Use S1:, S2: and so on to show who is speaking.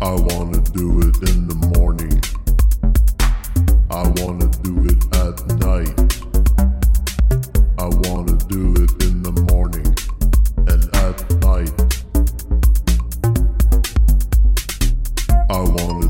S1: I wanna do it in the morning. I wanna do it at night. I wanna do it in the morning and at night. I wanna